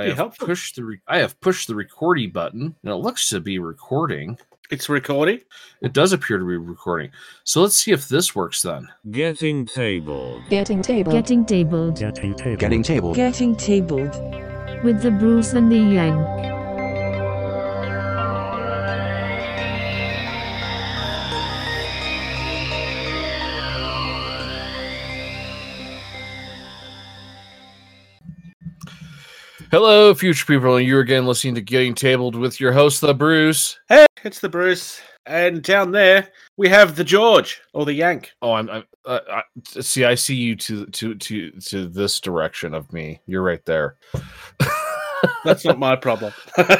I have helpful. pushed the re- I have pushed the recording button, and it looks to be recording. It's recording. It does appear to be recording. So let's see if this works then. Getting tabled. Getting table. Getting tabled Getting table. Getting table. Getting tabled. with the Bruce and the Yank. Hello, future people, and you're again listening to Getting Tabled with your host, the Bruce. Hey, it's the Bruce. And down there, we have the George or the Yank. Oh, I'm. I'm uh, I, see, I see you to to to to this direction of me. You're right there. That's not my problem.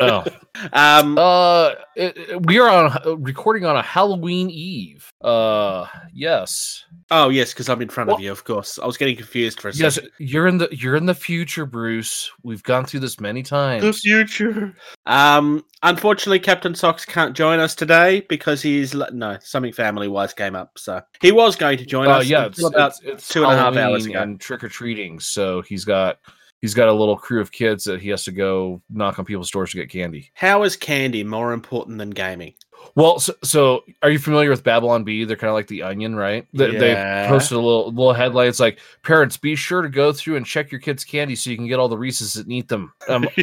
Oh, um, uh, it- it- we are on uh, recording on a Halloween Eve. Uh, yes, oh, yes, because I'm in front of you, of course. I was getting confused for a yes. second. You're in the you're in the future, Bruce. We've gone through this many times. The future. Um, unfortunately, Captain Socks can't join us today because he's le- no something family wise came up. So he was going to join Uh, us. yeah, it's, about it's, it's two and a half hours Halloween ago. and trick or treating. So he's got he's got a little crew of kids that he has to go knock on people's doors to get candy. How is candy more important than gaming? Well, so, so are you familiar with Babylon Bee? They're kind of like the Onion, right? They, they posted a little little headline. It's like, parents, be sure to go through and check your kids' candy so you can get all the Reese's that need them. Um,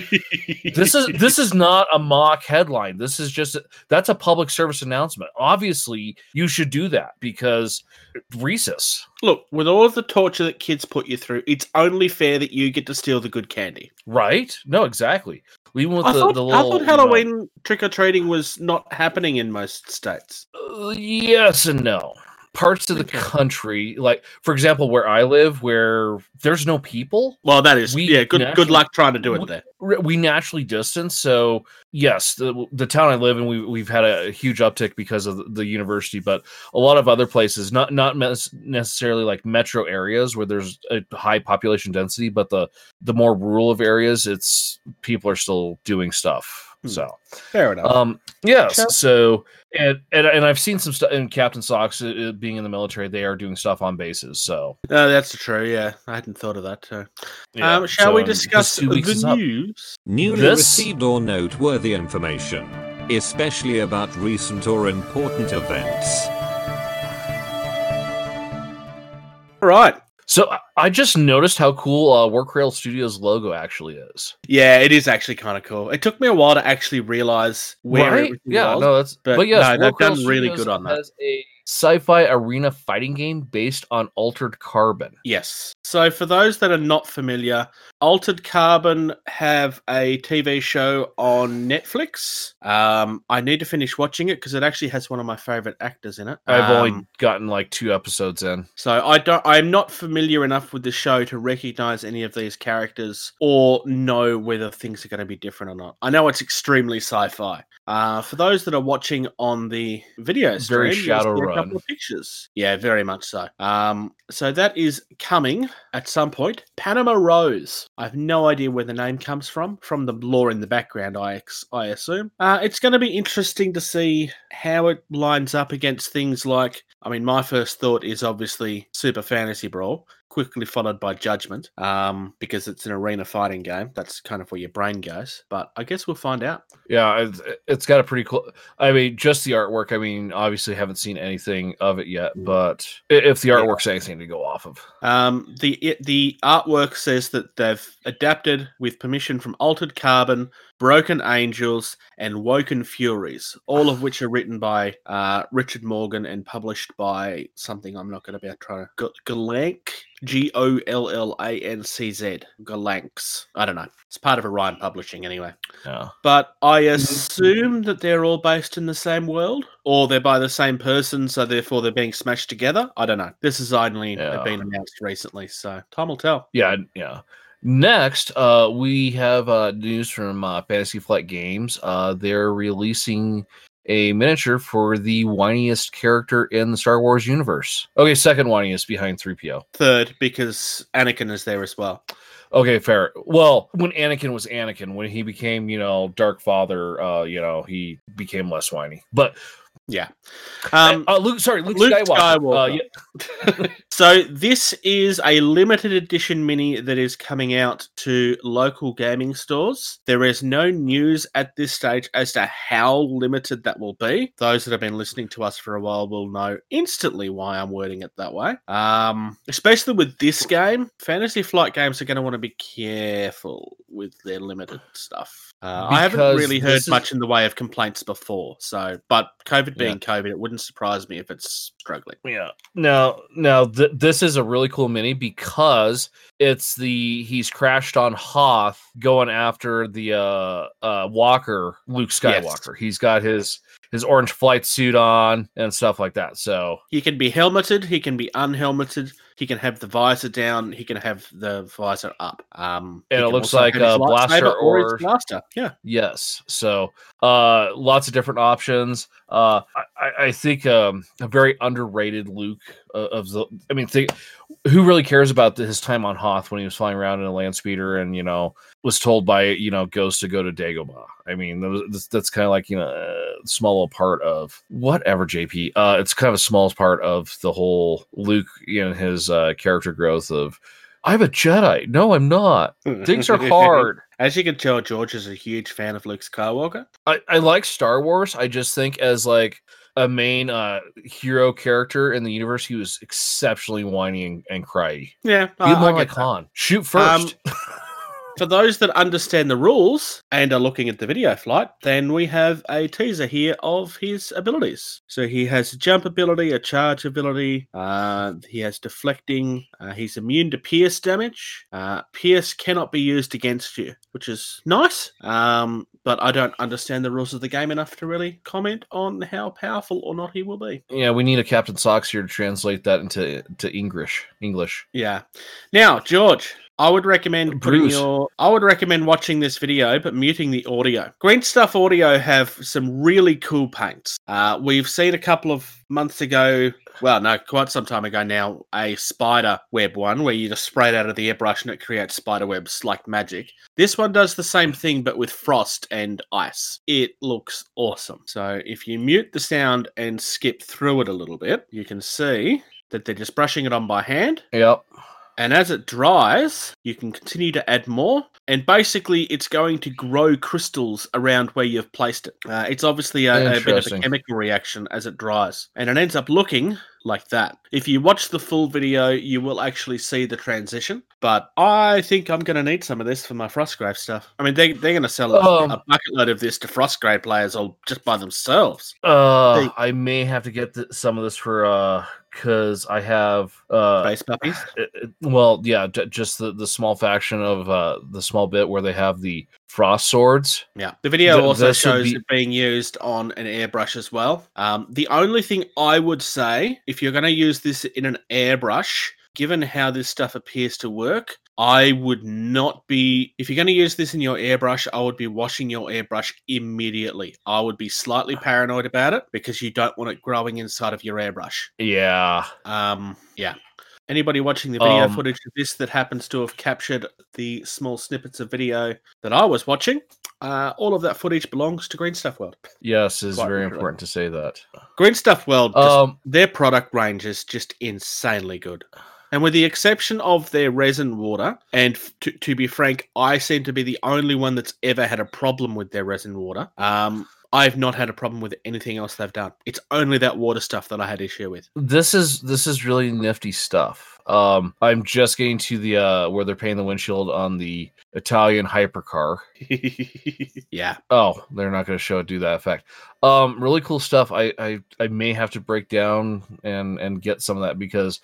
this is this is not a mock headline. This is just that's a public service announcement. Obviously, you should do that because Reese's, Look, with all of the torture that kids put you through, it's only fair that you get to steal the good candy. right? No, exactly. We want I, the, thought, the I little thought you know- Halloween trick or treating was not happening in most states. Uh, yes and no. Parts of the country, like for example, where I live, where there's no people, Well, that is yeah. Good good luck trying to do it there. we naturally distance. So yes, the the town I live in, we we've had a huge uptick because of the, the university, but a lot of other places, not not mes- necessarily like metro areas where there's a high population density, but the the more rural of areas, it's people are still doing stuff. Hmm. So. Fair enough. Um, yes. Sure. So, and, and and I've seen some stuff in Captain Socks uh, uh, being in the military. They are doing stuff on bases. So, No, that's true. Yeah, I hadn't thought of that too. yeah, um, shall so, we discuss two weeks is the up. news? Newly This- received or noteworthy information, especially about recent or important events. All right. So I- just noticed how cool uh, Warcradle Studios logo actually is. Yeah, it is actually kind of cool. It took me a while to actually realize where right? everything Yeah. was. No, that's but but, yes, no, they've done really good on that. Has a sci-fi arena fighting game based on Altered Carbon. Yes. So for those that are not familiar, Altered Carbon have a TV show on Netflix. Um, I need to finish watching it because it actually has one of my favorite actors in it. I've Um, only gotten like two episodes in. So I don't I'm not familiar enough with the show to recognize any of these characters or know whether things are going to be different or not. I know it's extremely sci-fi. Uh, for those that are watching on the video stream, Very see a couple of pictures. Yeah, very much so. Um, so that is coming at some point. Panama Rose. I have no idea where the name comes from. From the lore in the background, I ex- I assume. Uh, it's going to be interesting to see how it lines up against things like. I mean, my first thought is obviously Super Fantasy Brawl, quickly followed by Judgment, um, because it's an arena fighting game. That's kind of where your brain goes. But I guess we'll find out. Yeah, it's, it's got a pretty cool. I mean, just the artwork. I mean, obviously, haven't seen anything of it yet, but if the Yeah. artwork's anything to go off of, Um, the it, the artwork says that they've adapted with permission from Altered Carbon, Broken Angels, and Woken Furies, all of which are written by uh, Richard Morgan and published by something I'm not going to be able to try to G- Galank, G O L L A N C Z, Galanks. I don't know. It's part of Orion Publishing anyway. yeah. But I assume that they're all based in the same world, or they're by the same person, so therefore they're being smashed together. I don't know. This has only Yeah. been announced recently, so time will tell. Yeah, yeah. Next, uh, we have uh, news from uh, Fantasy Flight Games. Uh, they're releasing a miniature for the whiniest character in the Star Wars universe. Okay, second whiniest behind 3PO. Third, because Anakin is there as well. Okay, fair. Well, when Anakin was Anakin, when he became, you know, Dark Father, uh, you know, he became less whiny. But Yeah. Um, uh, Luke, sorry, Luke, Luke Skywalker. Uh, yeah, so this is a limited edition mini that is coming out to local gaming stores. There is no news at this stage as to how limited that will be. Those that have been listening to us for a while will know instantly why I'm wording it that way. Um, especially with this game, Fantasy Flight games are going to want to be careful with their limited stuff. Uh, I haven't really heard is- much in the way of complaints before. So, but COVID Yeah. being COVID, it wouldn't surprise me if it's struggling. Yeah. Now, now th- this is a really cool mini because it's the he's crashed on Hoth going after the uh uh Walker Luke Yes. Skywalker. He's got his his orange flight suit on and stuff like that. So He can be helmeted. He can be unhelmeted. He can have the visor down. He can have the visor up. Um, And it looks like a blaster or or- blaster. Yeah, yes, so uh lots of different options. Uh I, I- think um a very underrated Luke uh, of the I mean think who really cares about the, his time on Hoth when he was flying around in a land speeder and you know was told by you know Ghost to go to Dagobah. I mean that's, that's kind of like you know a small part of whatever JP. Uh, it's kind of a small part of the whole Luke you know his uh, character growth of I'm a Jedi. No, I'm not. Things are hard. As you can tell, George is a huge fan of Luke Skywalker. I, I like Star Wars. I just think as like a main uh hero character in the universe, he was exceptionally whiny and, and cryy. Yeah, Be I, I more like. Han. Shoot Um, first. For those that understand the rules and are looking at the video flight, then we have a teaser here of his abilities. So he has a jump ability, a charge ability, uh, he has deflecting, uh, he's immune to pierce damage. Uh, pierce cannot be used against you, which is nice, um, but I don't understand the rules of the game enough to really comment on how powerful or not he will be. yeah, we need a Captain Socks here to translate that into to English. English. Yeah. Now, George, I would recommend putting your. I would recommend watching this video, but muting the audio. Green Stuff World have some really cool paints. Uh, we've seen a couple of months ago. Well, no, quite some time ago now, a spider web one where you just spray it out of the airbrush and it creates spider webs like magic. This one does the same thing, but with frost and ice. It looks awesome. So if you mute the sound and skip through it a little bit, you can see that they're just brushing it on by hand. Yep. And as it dries, you can continue to add more. And basically, it's going to grow crystals around where you've placed it. Uh, it's obviously a, a bit of a chemical reaction as it dries. And it ends up looking like that. If you watch the full video, you will actually see the transition. But I think I'm going to need some of this for my Frostgrave stuff. I mean, they, they're going to sell a, Um, a bucket load of this to Frostgrave players all just by themselves. Uh, Hey. I may have to get th- some of this for uh, because I have uh, Base puppies. it- it- well, yeah, j- just the the small faction of uh the small bit where they have the frost swords. Yeah. The video Th- also shows be- it being used on an airbrush as well. Um, the only thing I would say, if you're going to use this in an airbrush, given how this stuff appears to work, I would not be. If you're going to use this in your airbrush, I would be washing your airbrush immediately. I would be slightly paranoid about it because you don't want it growing inside of your airbrush. Yeah, Um, yeah. Anybody watching the video Um, footage of this that happens to have captured the small snippets of video that I was watching, uh, all of that footage belongs to Green Stuff World. yes, it's Quite very literally. important to say that. Green Stuff World, just, Um, their product range is just insanely good. And with the exception of their resin water, and to, to be frank, I seem to be the only one that's ever had a problem with their resin water. Um, I've not had a problem with anything else they've done. It's only that water stuff that I had issue with. this is this is really nifty stuff. Um, I'm just getting to the uh where they're painting the windshield on the Italian hypercar. yeah. Oh, they're not going to show it do that effect. Um, really cool stuff. I, I I may have to break down and and get some of that because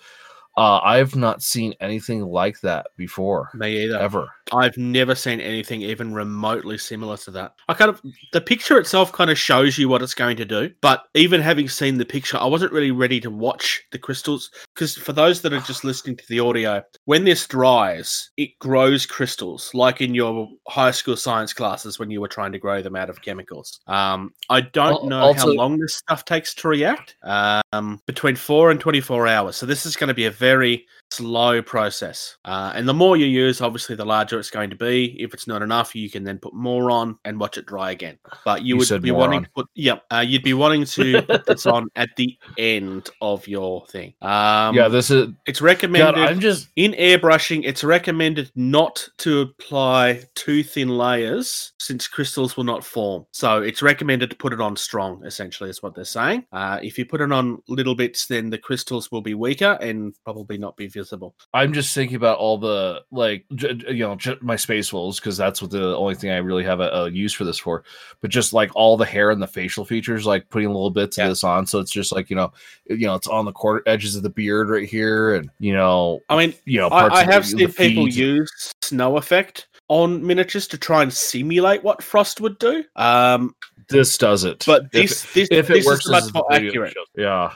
uh I've not seen anything like that before Me either. ever. I've never seen anything even remotely similar to that. I kind of the picture itself kind of shows you what it's going to do, but even having seen the picture, I wasn't really ready to watch the crystals because for those that are just listening to the audio, when this dries, it grows crystals like in your high school science classes when you were trying to grow them out of chemicals. Um, I don't know also- how long this stuff takes to react. Uh, um, between four and 24 hours. So this is going to be a very slow process. Uh, and the more you use, obviously, the larger it's going to be. If it's not enough, you can then put more on and watch it dry again. But you, You would be wanting on. to put, yep, uh, you'd be wanting to put this on at the end of your thing. Um, yeah, this is it's God, recommended I'm just in airbrushing. It's recommended not to apply too thin layers since crystals will not form. So it's recommended to put it on strong. Essentially, is what they're saying. Uh, if you put it on little bits, then the crystals will be weaker and probably not be visible. I'm just thinking about all the like j- you know j- my space wolves because that's what the only thing I really have a, a use for this for. But just like all the hair and the facial features, like putting little bits Yeah. of this on, so it's just like you know you know it's on the quarter edges of the beard right here, and you know I mean, you know parts I, I the- have the seen people feet. use snow effect on miniatures to try and simulate what frost would do. Um, this does it, but If this this, if it this works is much more accurate. shows. yeah.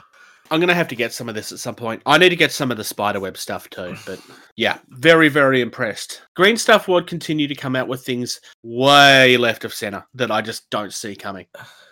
I'm gonna have to get some of this at some point. I need to get some of the spiderweb stuff too. But yeah, very very impressed. Green Stuff World continue to come out with things way left of center that I just don't see coming.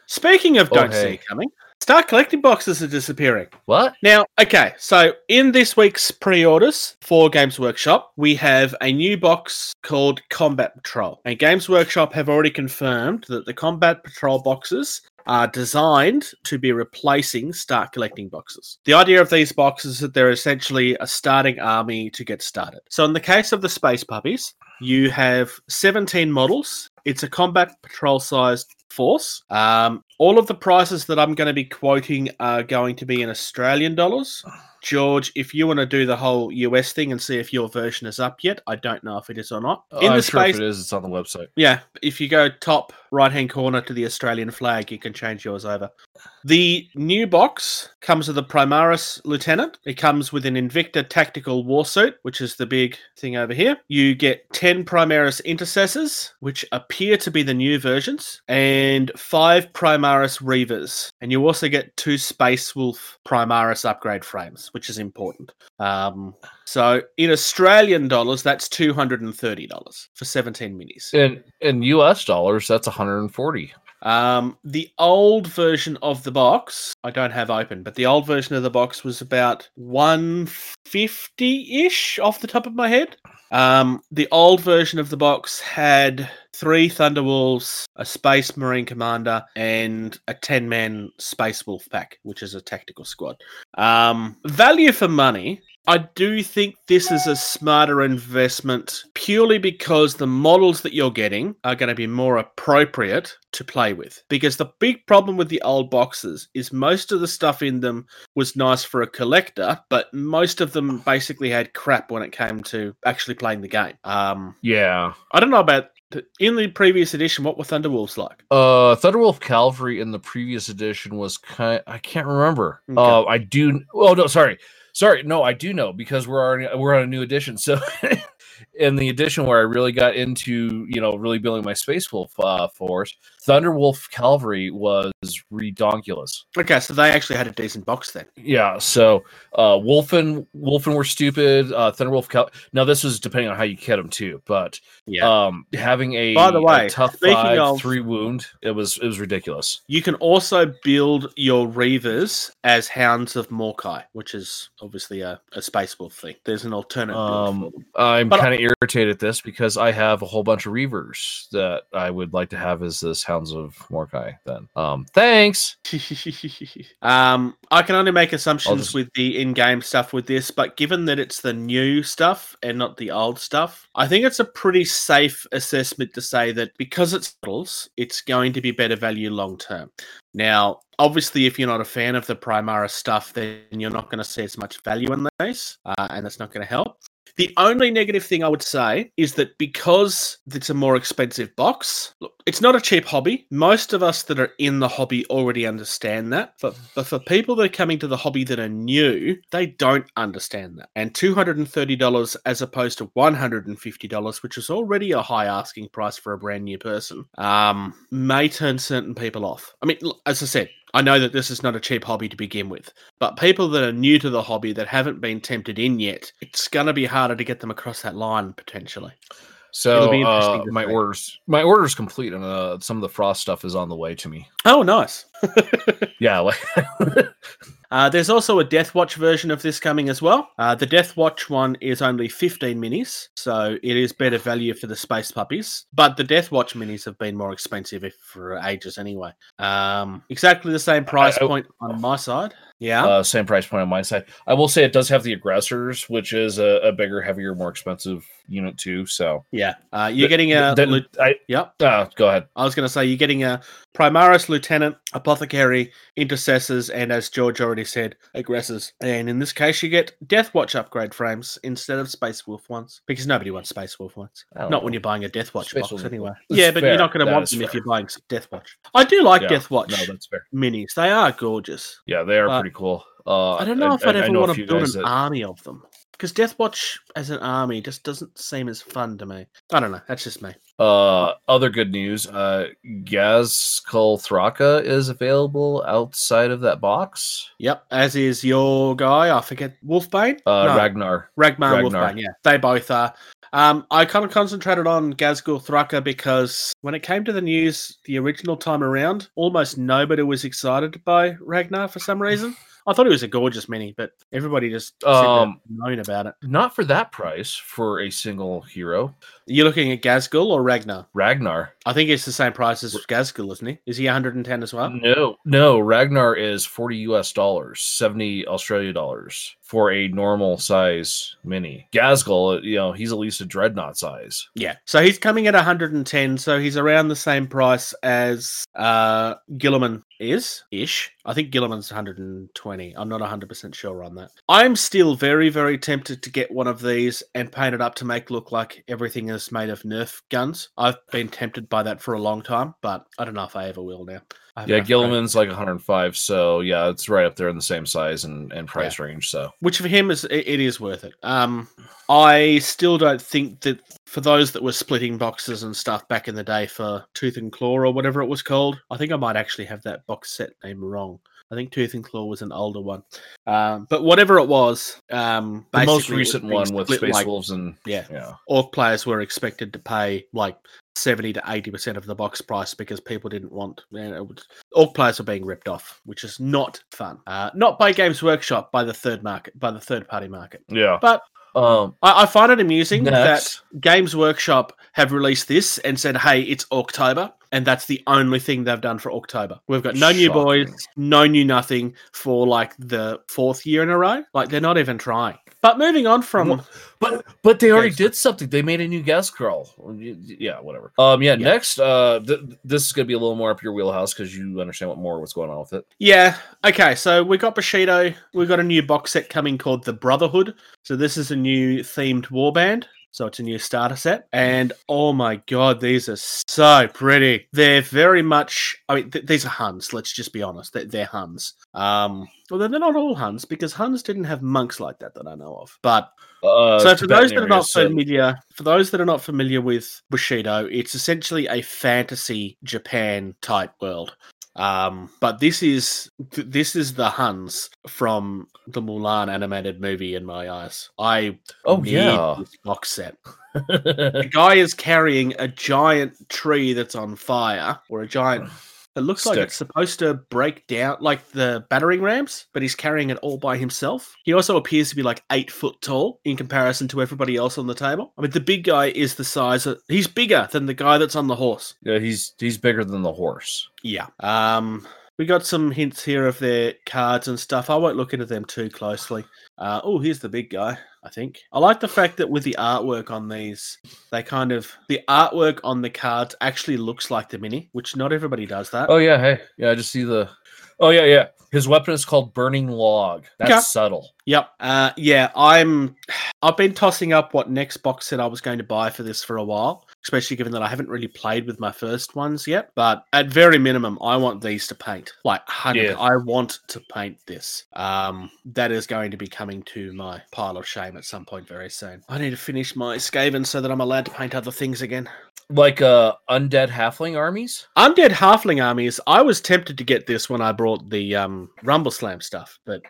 Speaking of Oh, don't see coming, Start collecting boxes are disappearing. What? Now, okay, so in this week's pre orders for Games Workshop, we have a new box called Combat Patrol. And Games Workshop have already confirmed that the Combat Patrol boxes are designed to be replacing start collecting boxes. The idea of these boxes is that they're essentially a starting army to get started. So, in the case of the Space Puppies, you have 17 models. It's a combat patrol sized force. Um, all of the prices that I'm going to be quoting are going to be in Australian dollars. George, if you want to do the whole US thing and see if your version is up yet, I don't know if it is or not. In I'm the sure space, if it is, it's on the website. yeah, if you go top right hand corner to the Australian flag, you can change yours over. The new box comes with a Primaris Lieutenant. It comes with an Invicta Tactical Warsuit, which is the big thing over here. You get 10 Primaris Intercessors, which appear to be the new versions, and 5 Primaris Reavers. And you also get two Space Wolf Primaris upgrade frames, which is important. Um, so in Australian dollars, that's $230 for 17 minis. In in US dollars, that's 140. Um, the old version of the box, I don't have open, but the old version of the box was about 150 ish off the top of my head. Um, the old version of the box had three Thunderwolves, a Space Marine Commander, and a 10 man Space Wolf pack, which is a tactical squad. Um, value for money. I do think this is a smarter investment purely because the models that you're getting are going to be more appropriate to play with. Because the big problem with the old boxes is most of the stuff in them was nice for a collector, but most of them basically had crap when it came to actually playing the game. Um, Yeah. I don't know about in the previous edition. What were Thunderwolves like? Uh, Thunderwolf Cavalry in the previous edition was kind. I can't remember. Okay. Uh, I do. Oh no, sorry, sorry. No, I do know because we're already we're on a new edition. So, in the edition where I really got into, you know, really building my Space Wolf uh, force, Thunderwolf Cavalry was redonkulous. Okay, so they actually had a decent box then. Yeah. So, uh, Wolfen Wolfen were stupid. Uh, Thunderwolf Cal. Now this was depending on how you kit them too, but yeah. um, having a By the way, tough five of- three wound, it was it was ridiculous. You can also build your Reavers as Hounds of Morkai, which is obviously a, a Space Wolf thing. There's an alternate Um. I'm But- kind of irritated at this because I have a whole bunch of Reavers that I would like to have as this Hounds of Mordecai. Then, um, thanks. um, I can only make assumptions just- with the in-game stuff with this, but given that it's the new stuff and not the old stuff, I think it's a pretty safe assessment to say that because it's models, it's going to be better value long term. Now, obviously, if you're not a fan of the Primaris stuff, then you're not going to see as much value in this, uh, and that's not going to help. The only negative thing I would say is that because it's a more expensive box, look, it's not a cheap hobby. Most of us that are in the hobby already understand that. But, but for people that are coming to the hobby that are new, they don't understand that. And $230 as opposed to $150, which is already a high asking price for a brand new person, um, may turn certain people off. I mean, as I said, I know that this is not a cheap hobby to begin with, but people that are new to the hobby that haven't been tempted in yet, it's going to be harder to get them across that line potentially. So It'll be interesting uh, my orders, my order's complete, and uh, some of the frost stuff is on the way to me. Oh, nice. Yeah, like Uh, there's also a Death Watch version of this coming as well. Uh, the Death Watch one is only 15 minis, so it is better value for the space puppies. But the Death Watch minis have been more expensive if- for ages anyway. Um, exactly the same price I- point on my side. Yeah. uh, same price point on my side. I will say it does have the aggressors, which is a, a bigger, heavier, more expensive unit too. So yeah. Uh, you're the- getting a. the- I yep. uh, go ahead. I was going to say you're getting a Primaris Lieutenant, Apothecary, Intercessors, and as George already said, Aggressors. And in this case, you get Death Watch upgrade frames instead of Space Wolf ones because nobody wants Space Wolf ones. Not when you're buying a Death Watch box anyway. Yeah, but fair. you're not going to want them if you're buying Death Watch. I do like Yeah. Death Watch No, that's fair. minis. They are gorgeous. Yeah, they are pretty cool. Uh, I don't know if I'd I ever want to build an that- army of them because Death Watch as an army just doesn't seem as fun to me. I don't know. That's just me. Uh, other good news. Uh, Ghazghkull Thraka is available outside of that box. Yep, as is your guy. I forget Wolfbane. Uh, No. Ragnar. Ragnar, Ragnar. Wolfbane, yeah, they both are. Um, I kind of concentrated on Ghazghkull Thraka because when it came to the news the original time around, almost nobody was excited by Ragnar for some reason. I thought it was a gorgeous mini, but everybody just Um, moan about it. Not for that price for a single hero. You're looking at Ghazghkull or Ragnar? Ragnar. I think it's the same price as Ghazghkull, isn't he? Is he 110 as well? No, no. Ragnar is forty U.S. dollars, seventy Australia dollars for a normal size mini. Ghazghkull, you know, he's at least a dreadnought size. Yeah. So he's coming at 110, so he's around the same price as uh Guilliman is ish. I think Guilliman's 120. I'm not 100% sure on that. I'm still very very tempted to get one of these and paint it up to make look like everything is made of Nerf guns. I've been tempted by that for a long time, but I don't know if I ever will now. Yeah. Guilliman's like 105, so yeah, it's right up there in the same size and, and price range. So which for him is it, it is worth it. Um, I still don't think that for those that were splitting boxes and stuff back in the day for Tooth and Claw or whatever it was called, I think I might actually have that box set name wrong. I think Tooth and Claw was an older one, um, but whatever it was, um, the most basically it was recent one with split Space like- Wolves and Yeah, yeah, orc players were expected to pay like 70 to 80% of the box price because people didn't want you know, it was- orc players were being ripped off which is not fun. Uh, not by games workshop by the third market by the third party market. Yeah. but Um, I, I find it amusing next, that Games Workshop have released this and said, "Hey, it's October," and that's the only thing they've done for October. We've got no new boys, no new nothing for like the fourth year in a row. Like they're not even trying. But moving on from but but they already did something. They made a new Ghazghkull. Yeah, whatever. Um, yeah. Yeah. Next, uh, th- this is gonna be a little more up your wheelhouse because you understand what more what's going on with it. Yeah. Okay. So we got Bushido. We got a new box set coming called the Brotherhood. So this is a new themed warband. So it's a new starter set, and oh my god, these are so pretty. They're very much. I mean, th- these are Huns. Let's just be honest. They're, they're Huns. Um, well, they're not all Huns because Huns didn't have monks like that that I know of. But Uh, so for those that are not familiar, for those that are not familiar with Bushido, it's essentially a fantasy Japan type world. Um, but this is th- this is the Huns from the Mulan animated movie in my eyes. I oh yeah, this box set. The guy is carrying a giant tree that's on fire, or a giant. It looks like it's supposed to break down, like the battering rams, but he's carrying it all by himself. He also appears to be like eight foot tall in comparison to everybody else on the table. I mean, the big guy is the size of. He's bigger than the guy that's on the horse. yeah. He's he's bigger than the horse. Yeah. Um, we got some hints here of their cards and stuff. I won't look into them too closely. Uh, oh, here's the big guy. I think I like the fact that with the artwork on these, they kind of the artwork on the cards actually looks like the mini, which not everybody does that. Oh yeah, hey, yeah. I just see the. Oh yeah, yeah. His weapon is called Burning Log. That's Okay. subtle. Yep. Uh, yeah, I'm. I've been tossing up what next box set I was going to buy for this for a while, especially given that I haven't really played with my first ones yet. But at very minimum, I want these to paint. Like. Yeah. I want to paint this. Um, that is going to be coming to my pile of shame at some point very soon. I need to finish my Skaven so that I'm allowed to paint other things again. Like uh undead halfling armies. Undead Halfling armies. I was tempted to get this when I brought the um, Rumble Slam stuff, but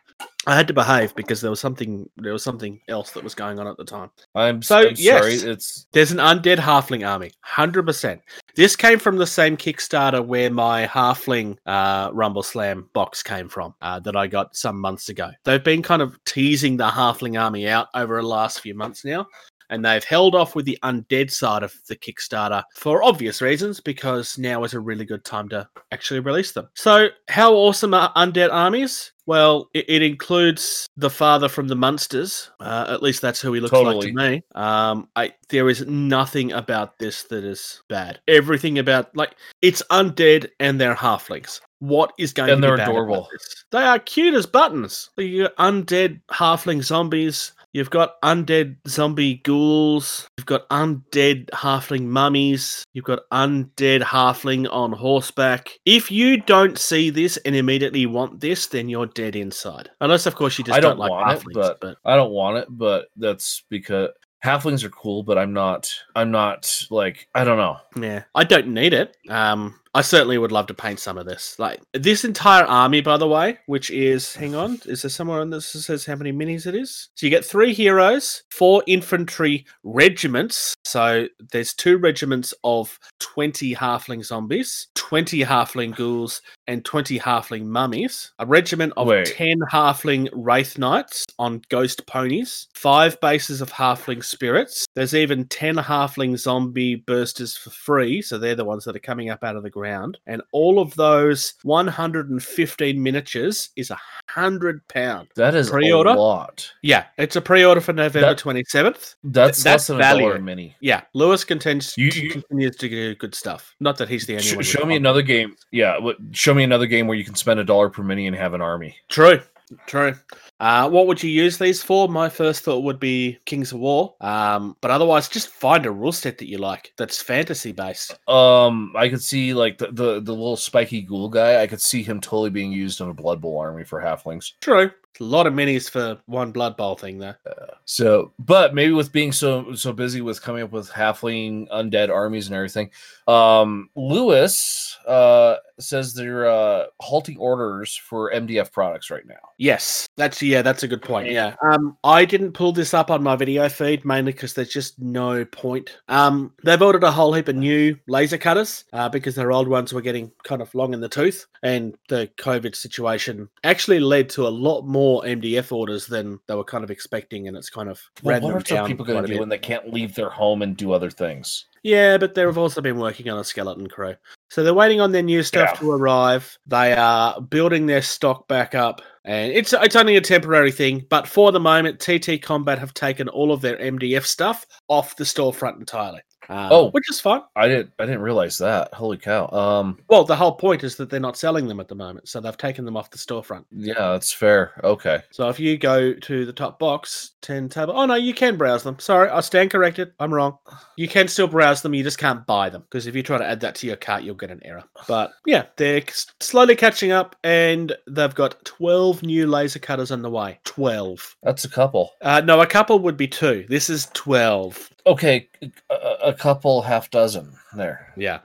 I had to behave because there was something there was something else that was going on at the time. I'm So, I'm yes. sorry. It's There's an undead halfling army, hundred percent. This came from the same Kickstarter where my halfling uh, Rumble Slam box came from uh, that I got some months ago. They've been kind of teasing the halfling army out over the last few months now, and they've held off with the undead side of the Kickstarter for obvious reasons because now is a really good time to actually release them. So, how awesome are undead armies? Well, it, it includes the father from the Munsters. Uh, at least that's who he looks like to me. Um, I there is nothing about this that is bad. Everything about like it's undead and they're halflings. What is going And to be they're adorable. They are cute as buttons. The undead halfling zombies. You've got undead zombie ghouls. You've got undead halfling mummies. You've got undead halfling on horseback. If you don't see this and immediately want this, then you're dead inside. Unless, of course, you just I don't, don't like want it, halflings. but- I don't want it, but that's because halflings are cool, but I'm not I'm not like I don't know. Yeah, I don't need it. Um, I certainly would love to paint some of this. Like this entire army, by the way, which is hang on, is there somewhere on this that says how many minis it is? So you get three heroes, four infantry regiments. So there's two regiments of twenty halfling zombies, twenty halfling ghouls, and twenty halfling mummies. A regiment of Wait. ten halfling wraith knights on ghost ponies. Five bases of halfling spirits. There's even ten halfling zombie bursters for free. So they're the ones that are coming up out of the ground. And all of those 115 miniatures is a hundred pound. That is Pre-order? a lot. Yeah, it's a pre-order for November That- 27th. That's that's less than a value. dollar mini. Yeah, Lewis continues, You- you- continues to do good stuff. Not that he's the only Sh- one. show me one. another game. Yeah, show me another game where you can spend a dollar per mini and have an army. True. True. Uh, what would you use these for? My first thought would be Kings of War. Um, but otherwise, just find a rule set that you like that's fantasy based. Um, I could see like the, the the little spiky ghoul guy. I could see him totally being used in a Blood Bowl army for halflings. True. A lot of minis for one Blood Bowl thing, though. So, but maybe with being so so busy with coming up with halfling undead armies and everything, um, Lewis uh says they're uh halting orders for MDF products right now. Yes, that's yeah, that's a good point. Yeah, um, I didn't pull this up on my video feed mainly because there's just no point. Um, they've ordered a whole heap of new laser cutters uh, because their old ones were getting kind of long in the tooth, and the COVID situation actually led to a lot more MDF orders than they were kind of expecting, and it's kind of Well, what are some people going to do when they can't leave their home and do other things? Yeah, but they've also been working on a skeleton crew. So they're waiting on their new stuff Yeah. to arrive. They are building their stock back up. And it's it's only a temporary thing, but for the moment, TT Combat have taken all of their MDF stuff off the storefront entirely. Um, Oh. which is fine. I didn't I didn't realize that. Holy cow. Um, Well, the whole point is that they're not selling them at the moment, so they've taken them off the storefront. yeah, that's fair. Okay. So if you go to the top box, 10 table. Oh, no, you can browse them. Sorry, I stand corrected. I'm wrong. You can still browse them. You just can't buy them because if you try to add that to your cart, you'll get an error. But yeah, they're slowly catching up and they've got 12 new laser cutters on the way. 12. That's a couple. Uh, no, a couple would be two. This is 12. Okay, a, a couple half dozen there. Yeah.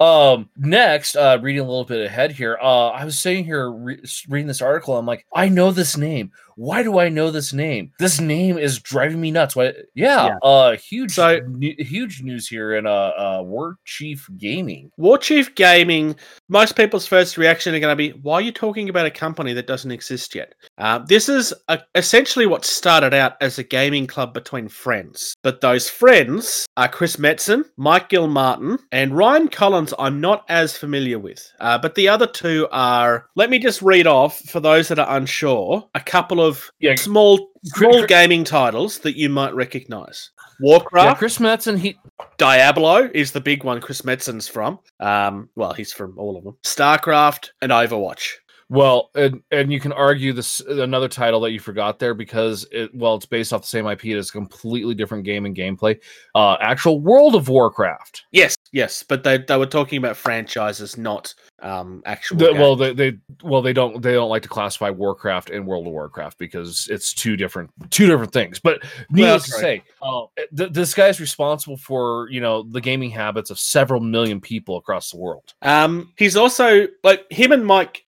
Um, next, uh, reading a little bit ahead here. Uh, I was sitting here re- reading this article. I'm like, I know this name. Why do I know this name? This name is driving me nuts. Why? Yeah. Yeah. Uh, huge, So- nu- huge news here in uh, uh, War Chief Gaming. War Chief Gaming, most people's first reaction are going to be, why are you talking about a company that doesn't exist yet? Uh, this is a, essentially what started out as a gaming club between friends. But those friends are Chris Metzen, Mike Gilmartin, and Ryan Collins, I'm not as familiar with. Uh, but the other two are, let me just read off, for those that are unsure, a couple of Yeah, small, small cri- gaming titles that you might recognize. yeah. Warcraft, Chris Metzen. He Diablo is the big one Chris Metzen's from. Um, well, he's from all of them. StarCraft and Overwatch. Well, and and you can argue this another title that you forgot there because it well, it's based off the same IP. It is a completely different game and gameplay. Uh, actual World of Warcraft. Yes, yes, but they they were talking about franchises, not um actual. The- well, they, they well they don't they don't like to classify Warcraft and World of Warcraft because it's two different two different things. But needless to that's say, uh, th- this guy's responsible for you know the gaming habits of several million people across the world. Um, he's also like him and Mike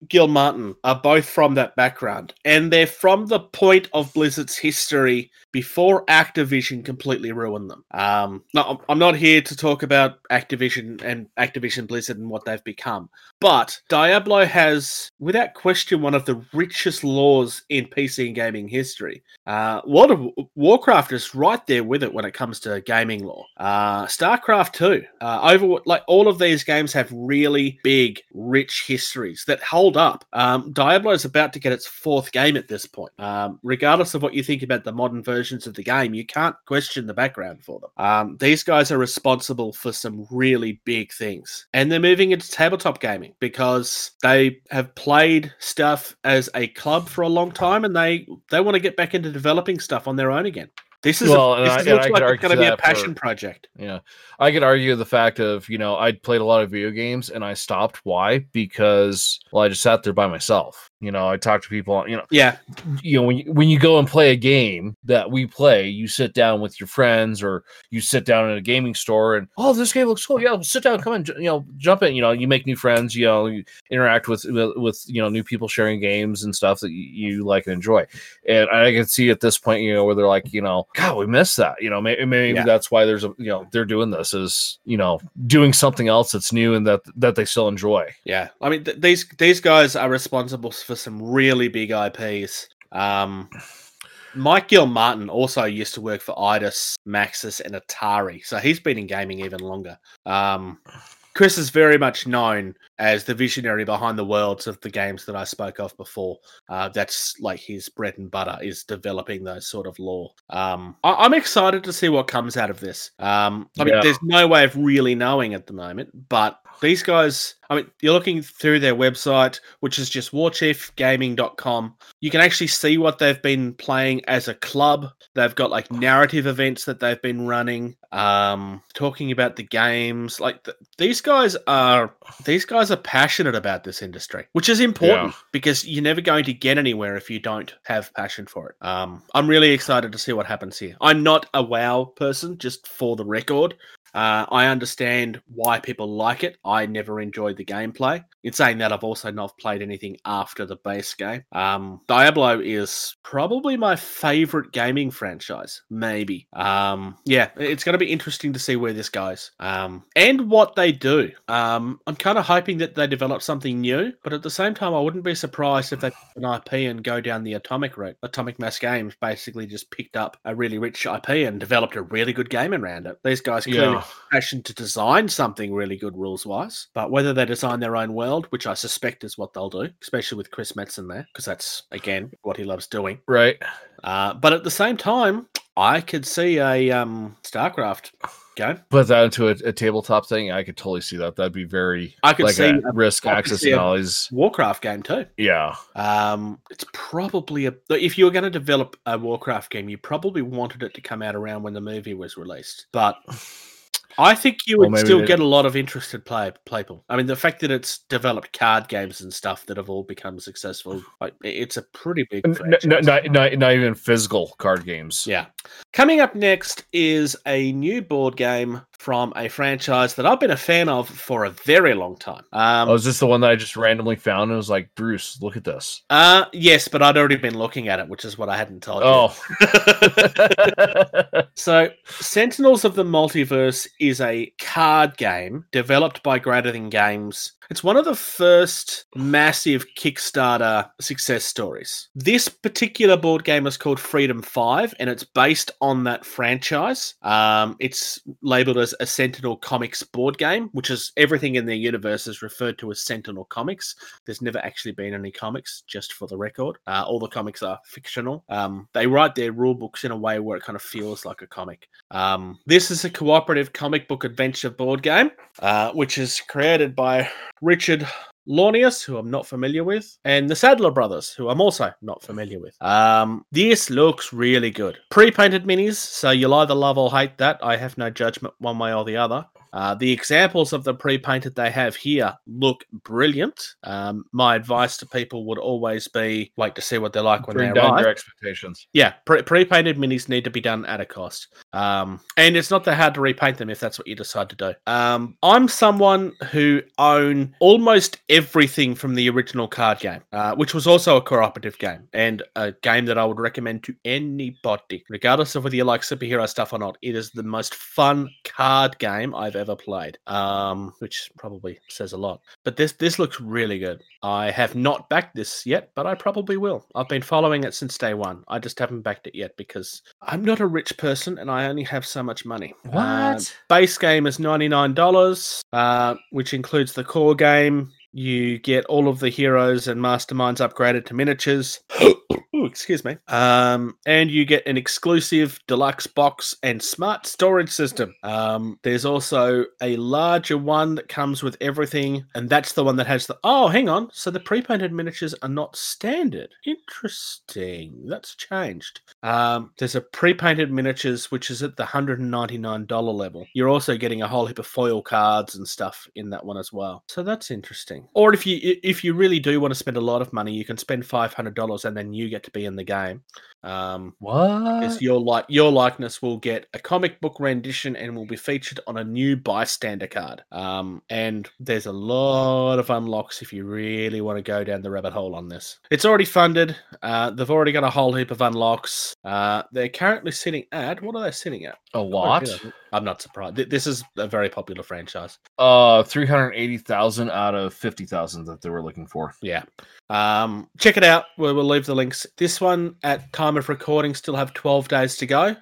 Gilmartin are both from that background, and they're from the point of Blizzard's history before Activision completely ruined them. Um, no, I'm- I'm not here to talk about Activision and Activision Blizzard and what they've become, but Diablo has, without question, one of the richest laws in PC and gaming history. Uh, World of Warcraft is right there with it when it comes to gaming law. Uh, StarCraft too. Uh, over like all of these games have really big, rich histories that hold up. Um, Diablo is about to get its fourth game at this point. Um, regardless of what you think about the modern versions of the game, you can't question the background for them. Um, these guys are responsible for some really big things, and they're moving into tabletop gaming because they have played stuff as a club for a long time, and they they want to get back into developing stuff on their own again. This is Well, a, this I- looks like it's going to be a that for- passion project. Yeah, I could argue the fact of you know I played a lot of video games and I stopped. Why? Because well, I just sat there by myself. You know, I talked to people. You know, Yeah, you know when you, when you go and play a game that we play, you sit down with your friends or you sit down in a gaming store and oh, this game looks cool. Yeah, sit down, come in, you know, jump in. You know, you make new friends. You know, you interact with with, you know new people sharing games and stuff that you, you like and enjoy. And I can see at this point, you know, where they're like, you know, God, we missed that. You know, maybe, maybe Yeah. that's why there's a you know they're doing this is you know doing something else that's new and that that they still enjoy. yeah. I mean, th- these these guys are responsible for some really big IPs. Um, Mike Gilmartin also used to work for Idis, Maxis, and Atari, so he's been in gaming even longer. Um, Chris is very much known as the visionary behind the worlds of the games that I spoke of before. Uh, that's like his bread and butter is developing those sort of lore. Um, I- I'm excited to see what comes out of this. Um, I mean, there's no way of really knowing at the moment, but these guys, I mean, you're looking through their website, which is just warchiefgaming.com. You can actually see what they've been playing as a club. They've got like narrative events that they've been running, um, talking about the games. Like th- these guys are these guys are passionate about this industry, which is important Yeah. because you're never going to get anywhere if you don't have passion for it. Um, I'm really excited to see what happens here. I'm not a WoW person, just for the record. Uh, I understand why people like it. I never enjoyed the gameplay. In saying that, I've also not played anything after the base game. Um, Diablo is probably my favorite gaming franchise, maybe. Um, yeah, it's going to be interesting to see where this goes um, and what they do. Um, I'm kind of hoping that they develop something new, but at the same time, I wouldn't be surprised if they pick an IP and go down the Atomic route. Atomic Mass Games basically just picked up a really rich IP and developed a really good game around it. These guys clearly Yeah. Passion to design something really good rules wise. But whether they design their own world, which I suspect is what they'll do, especially with Chris Metzen there, because that's again what he loves doing. Right. Uh, but at the same time, I could see a um, StarCraft game. Put that into a, a tabletop thing. I could totally see that. That'd be very I could like see a risk I could see accessing a- all. Warcraft game too. Yeah. Um, it's probably a. If you were going to develop a Warcraft game, you probably wanted it to come out around when the movie was released. But I think you would still get a lot of interested play people. I mean, the fact that it's developed card games and stuff that have all become successful, like, it's a pretty big. N- n- franchise. not, not, not even physical card games. Yeah. Coming up next is a new board game from a franchise that I've been a fan of for a very long time. Um, Oh, is this the one that I just randomly found and was like, Bruce, look at this? uh, yes, but I'd already been looking at it, which is what I hadn't told you. Oh. So, Sentinels of the Multiverse is a card game developed by Greater Than Games. It's one of the first massive Kickstarter success stories. This particular board game is called Freedom 5, and it's based on that franchise. Um, it's labeled as a Sentinel Comics board game, which is everything in their universe is referred to as Sentinel Comics. There's never actually been any comics, just for the record. Uh, all the comics are fictional. Um, they write their rule books in a way where it kind of feels like a comic. Um, this is a cooperative comic book adventure board game, uh, which is created by Richard Launius, who I'm not familiar with, and the Sadler brothers, who I'm also not familiar with. Um, this looks really good. Pre-painted minis, so you'll either love or hate that. I have no judgment one way or the other. Uh, the examples of the pre-painted they have here look brilliant. Um, my advice to people would always be wait to see what they're like when Bring they down arrive. your expectations. Yeah, pre- pre-painted minis need to be done at a cost, um, and it's not that hard to repaint them if that's what you decide to do. Um, I'm someone who own almost everything from the original card game, uh, which was also a cooperative game and a game that I would recommend to anybody, regardless of whether you like superhero stuff or not. It is the most fun card game I've ever played, um, which probably says a lot. But this this looks really good. I have not backed this yet, but I probably will. I've been following it since day one. I just haven't backed it yet because I'm not a rich person and I only have so much money. Uh, base game is $99, uh, which includes the core game. You get all of the heroes and masterminds upgraded to miniatures. Excuse me. Um, and you get an exclusive deluxe box and smart storage system. Um, there's also a larger one that comes with everything, and that's the one that has the. Oh, hang on. So the pre-painted miniatures are not standard. Interesting. That's changed. Um, there's a pre-painted miniatures which is at the $199 level. You're also getting a whole heap of foil cards and stuff in that one as well. So that's interesting. Or if you if you really do want to spend a lot of money, you can spend $500 and then you get to be in the game. Um, What? is your like your likeness will get a comic book rendition and will be featured on a new bystander card. Um, and there's a lot of unlocks if you really want to go down the rabbit hole on this. It's already funded. Uh, they've already got a whole heap of unlocks. Uh, they're currently sitting at what are they sitting at? A Oh, lot? good. I'm not surprised. This is a very popular franchise. Uh, three hundred eighty thousand out of fifty thousand that they were looking for. Yeah. Um, check it out. We'll, we'll leave the links. This one at time of recording still have 12 days to go.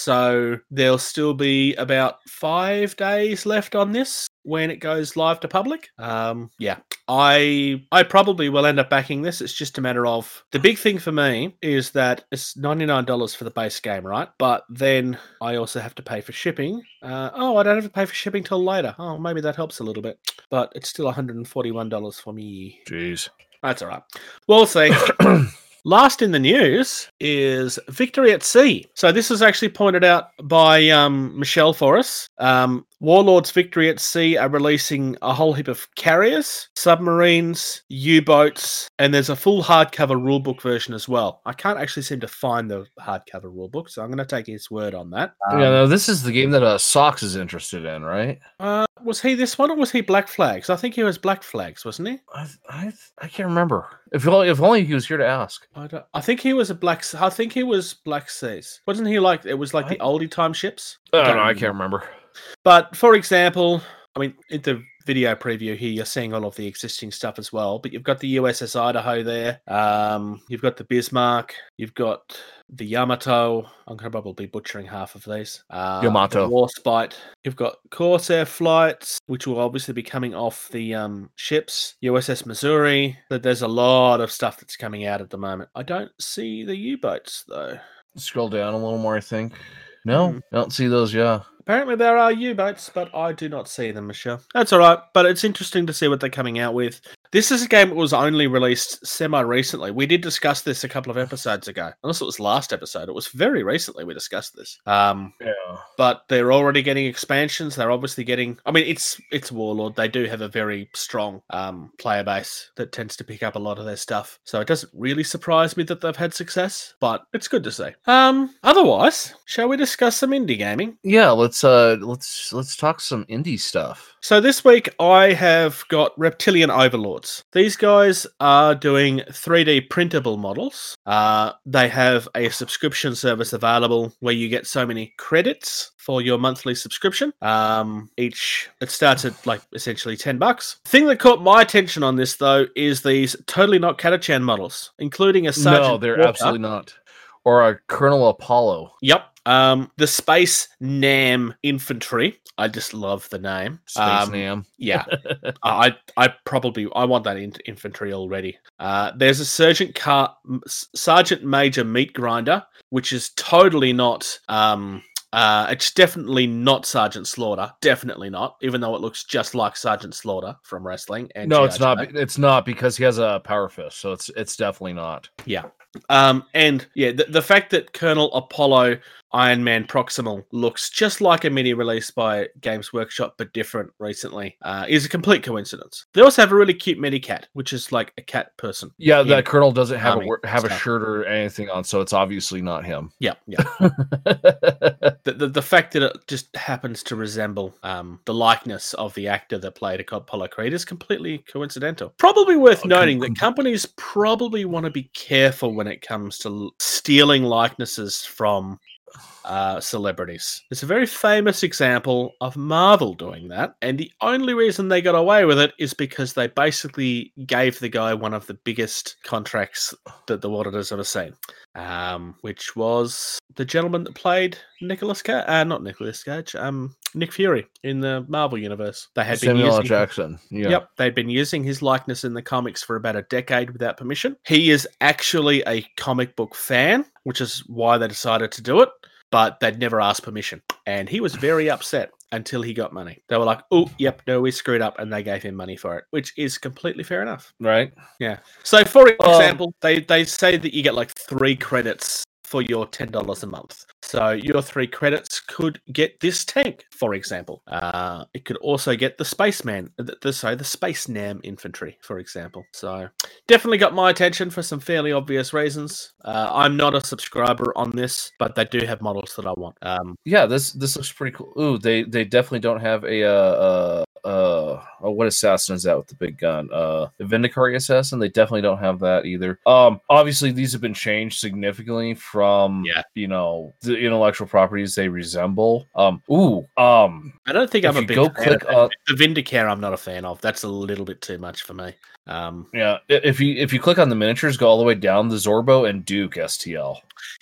So there'll still be about five days left on this when it goes live to public. Um, yeah, I I probably will end up backing this. It's just a matter of the big thing for me is that it's ninety nine dollars for the base game, right? But then I also have to pay for shipping. Uh, oh, I don't have to pay for shipping till later. Oh, maybe that helps a little bit, but it's still one hundred and forty one dollars for me. Jeez. That's all right. We'll see. Last in the news is Victory at Sea. So this was actually pointed out by um, Michelle for us. Um, Warlords Victory at Sea are releasing a whole heap of carriers, submarines, U-boats, and there's a full hardcover rulebook version as well. I can't actually seem to find the hardcover rulebook, so I'm going to take his word on that. yeah, no, this is the game that uh, Socks is interested in, right? Uh, was he this one or was he Black Flags? I think he was Black Flags, wasn't he? I, I, I can't remember. If only, if only he was here to ask. I, don't, I think he was a black. I think he was Black Seas. Wasn't he like it was like the oldie time ships? I don't know. I can't remember. But for example, I mean, in the video preview here, you're seeing all of the existing stuff as well. But you've got the USS Idaho there. Um, you've got the Bismarck. You've got the Yamato. I'm going to probably be butchering half of these. Uh, Yamato. The Warspite. You've got Corsair flights, which will obviously be coming off the um, ships. USS Missouri. But there's a lot of stuff that's coming out at the moment. I don't see the U-boats though. Scroll down a little more. I think. No, Hmm. I don't see those. Yeah. Apparently there are U-boats, but I do not see them, Michelle. That's all right, but it's interesting to see what they're coming out with. This is a game that was only released semi-recently. We did discuss this a couple of episodes ago. Unless it was last episode. It was very recently we discussed this. Um, Yeah. but they're already getting expansions. They're obviously getting. I mean, it's it's Warlord. They do have a very strong um, player base that tends to pick up a lot of their stuff. So it doesn't really surprise me that they've had success. But it's good to see. Um, otherwise, shall we discuss some indie gaming? Yeah. Let's uh let's let's talk some indie stuff. So this week I have got Reptilian Overlords. These guys are doing 3D printable models. Uh, they have a subscription service available where you get so many credits for your monthly subscription. Um, each it starts at like essentially 10 bucks. Thing that caught my attention on this though is these totally not Catachan models, including a Sergeant no, they're Walker. absolutely not. Or a Colonel Apollo. Yep. Um, the Space Nam Infantry. I just love the name. Space Um, Nam. Yeah, I I probably I want that in, infantry already. Uh, there's a sergeant car, sergeant major meat grinder, which is totally not um Uh, it's definitely not Sergeant Slaughter. Definitely not. Even though it looks just like Sergeant Slaughter from wrestling. And no, G.I. it's not. It's not because he has a power fist, so it's it's definitely not. Yeah. Um, and yeah, the, the fact that Colonel Apollo Iron Man Proximal looks just like a mini release by Games Workshop, but different recently, uh, is a complete coincidence. They also have a really cute mini cat, which is like a cat person. Yeah, that colonel doesn't have a have a shirt or anything on, so it's obviously not him. Yeah, yeah. the, the, the fact that it just happens to resemble um, the likeness of the actor that played Apollo Creed is completely coincidental. Probably worth com- noting that companies probably want to be careful when it comes to stealing likenesses from uh, celebrities. It's a very famous example of Marvel doing that, and the only reason they got away with it is because they basically gave the guy one of the biggest contracts that the world has ever seen, um, which was the gentleman that played Nicholas Cage, uh, not Nicholas Cage, um, Nick Fury in the Marvel universe. They had Samuel L. using Jackson. Yeah. Yep, they'd been using his likeness in the comics for about a decade without permission. He is actually a comic book fan, which is why they decided to do it, but they'd never asked permission. And he was very upset until he got money. They were like, oh, yep, no, we screwed up, and they gave him money for it, which is completely fair enough. Right. Yeah. So, for Um, example, they, they say that you get like three credits for your $10 a month. So your three credits could get this tank, for example. Uh, it could also get the spaceman, the, the sorry, the space nam infantry, for example. So definitely got my attention for some fairly obvious reasons. Uh, I'm not a subscriber on this, but they do have models that I want. Um, Yeah. This this looks pretty cool. Ooh, they they definitely don't have a uh uh uh oh, what assassin is that with the big gun? Uh, the Vindicare assassin. They definitely don't have that either. Um, obviously these have been changed significantly from Yeah. you know the intellectual properties they resemble. Um, ooh, um, I don't think I'm a big go fan click of that. the Vindicare. I'm not a fan of. That's a little bit too much for me. Um, yeah. If you if you click on the miniatures, go all the way down the Zorbo and Duke STL.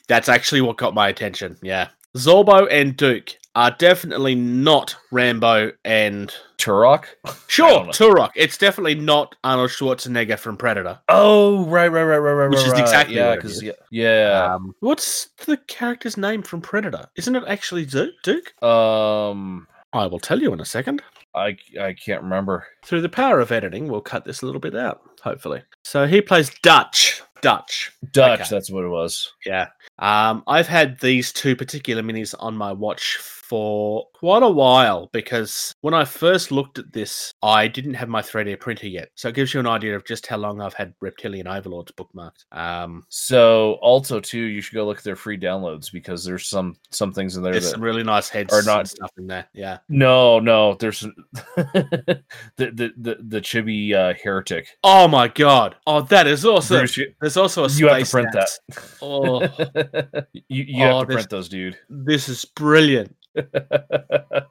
That's actually what got my attention. Yeah. Zorbo and Duke are definitely not Rambo and Turok. sure. Turok. It's definitely not Arnold Schwarzenegger from Predator. Oh, right, right, right, right, right, right. Which right, is right. exactly yeah, what it because yeah, yeah. Um, what's the character's name from Predator? Isn't it actually Du- Duke? Um, I will tell you in a second. I I can't remember. Through the power of editing, we'll cut this a little bit out, hopefully. So he plays Dutch. Dutch. Dutch. Okay. That's what it was. Yeah. Um, I've had these two particular minis on my watch for quite a while because when I first looked at this, I didn't have my 3D printer yet. So it gives you an idea of just how long I've had Reptilian Overlords bookmarked. Um, So also too, you should go look at their free downloads because there's some some things in there there's some really nice heads and not- stuff in there. Yeah. no no there's the, the the the chibi uh, heretic. Oh my god. Oh, that is awesome. Bruce, you, There's also a space. you have to print Nats. Oh, you, you Oh, have to this- print those, dude. this is brilliant.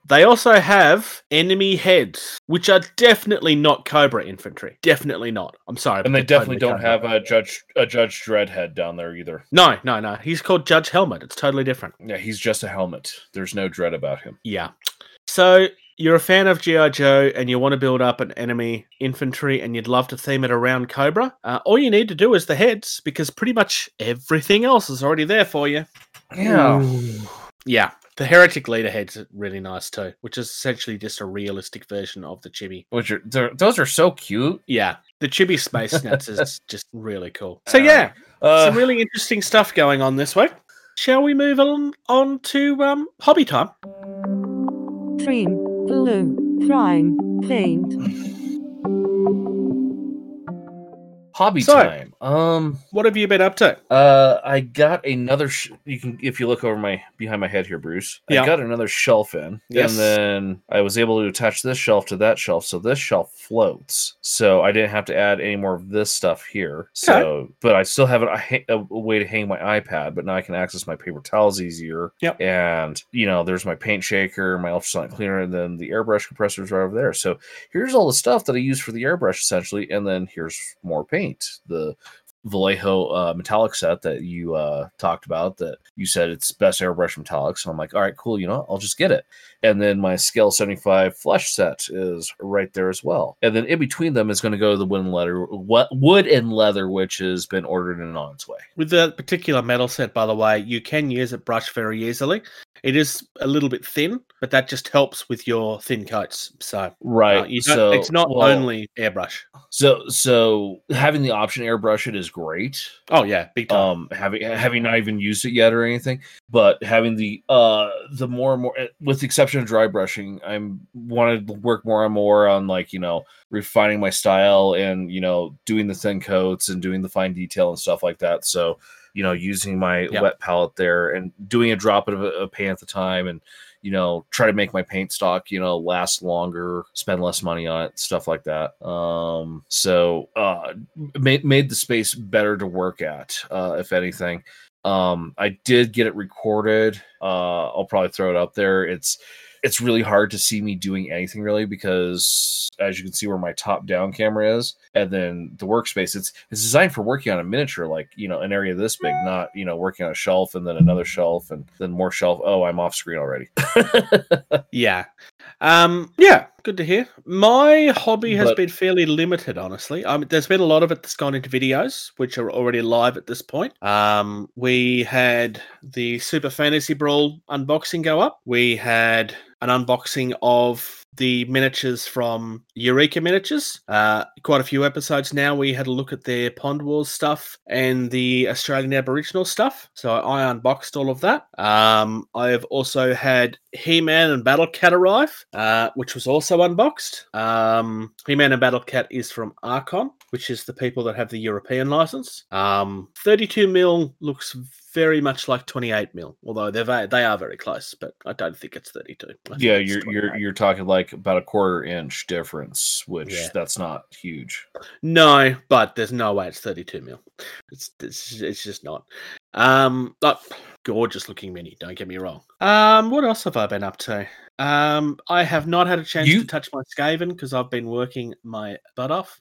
They also have enemy heads, which are definitely not Cobra infantry. Definitely not. I'm sorry, and they definitely totally don't Cobra. have a judge a Judge Dredd head down there either. No, no, no. He's called Judge Helmet. It's totally different. Yeah, he's just a helmet. There's no dread about him. Yeah. So you're a fan of GI Joe and you want to build up an enemy infantry and you'd love to theme it around Cobra. Uh, all you need to do is the heads because pretty much everything else is already there for you. Yeah. Yeah. The heretic leader heads are really nice too, which is essentially just a realistic version of the chibi. which are those are so cute. Yeah, the chibi space snats is just really cool. So yeah, Uh, some really interesting stuff going on this week. Shall we move on on to um, hobby time? Cream, glue, prime, paint. Hobby So- time. Um, What have you been up to? uh, I got another. Sh- you can if you look over my behind my head here, Bruce. Yeah. I got another shelf in, Yes. and then I was able to attach this shelf to that shelf, so this shelf floats. So I didn't have to add any more of this stuff here. So, but I still have a, a, a way to hang my iPad, but now I can access my paper towels easier. Yep. And you know, there's my paint shaker, my ultrasonic cleaner, and then the airbrush compressors right over there. So here's all the stuff that I use for the airbrush essentially, and then here's more paint. The Vallejo uh, metallic set that you uh, talked about that you said it's best airbrush metallic. So I'm like, all right, cool. You know, I'll just get it. And then my scale 75 flesh set is right there as well. And then in between them is going to go the wood and leather, wood and leather, which has been ordered and on its way. With that particular metal set, by the way, you can use it brush very easily. It is a little bit thin, but that just helps with your thin coats. So uh, Right. you so it's not well, only airbrush. so so having the option airbrush it is great. Oh yeah, big time. um having having not even used it yet or anything but having the uh the more and more eh, with the exception of dry brushing i'm wanted to work more and more on like you know refining my style and you know doing the thin coats and doing the fine detail and stuff like that so you know using my Yeah. wet palette there and doing a drop of a, a paint at the time and you know try to make my paint stock you know last longer spend less money on it stuff like that. Um so uh made made the space better to work at uh if anything. Um i did get it recorded. Uh i'll probably throw it up there. It's it's really hard to see me doing anything really because as you can see where my top down camera is and then the workspace it's it's designed for working on a miniature like you know an area this big not you know working on a shelf and then another shelf and then more shelf. Oh i'm off screen already. Yeah. Um, yeah, good to hear. My hobby has But- been fairly limited, honestly. Um, there's been a lot of it that's gone into videos, which are already live at this point. Um, we had the Super Fantasy Brawl unboxing go up. We had an unboxing of the miniatures from Eureka Miniatures. Uh, quite a few episodes now. We had a look at their Pond Wars stuff and the Australian Aboriginal stuff. So I unboxed all of that. Um, I have also had He Man and Battle Cat arrive, uh, which was also unboxed. Um, He Man and Battle Cat is from Archon, which is the people that have the European license. Um, 32 mil looks very much like 28 mil, although they're ve- they are very close, but I don't think it's 32. Think yeah it's you're you're you're talking like about a quarter inch difference which Yeah. that's not huge No, but there's no way it's 32 mil. It's it's, it's just not. Um, but gorgeous looking mini. Don't get me wrong. Um, what else have I been up to? Um, I have not had a chance You- to touch my Skaven because I've been working my butt off.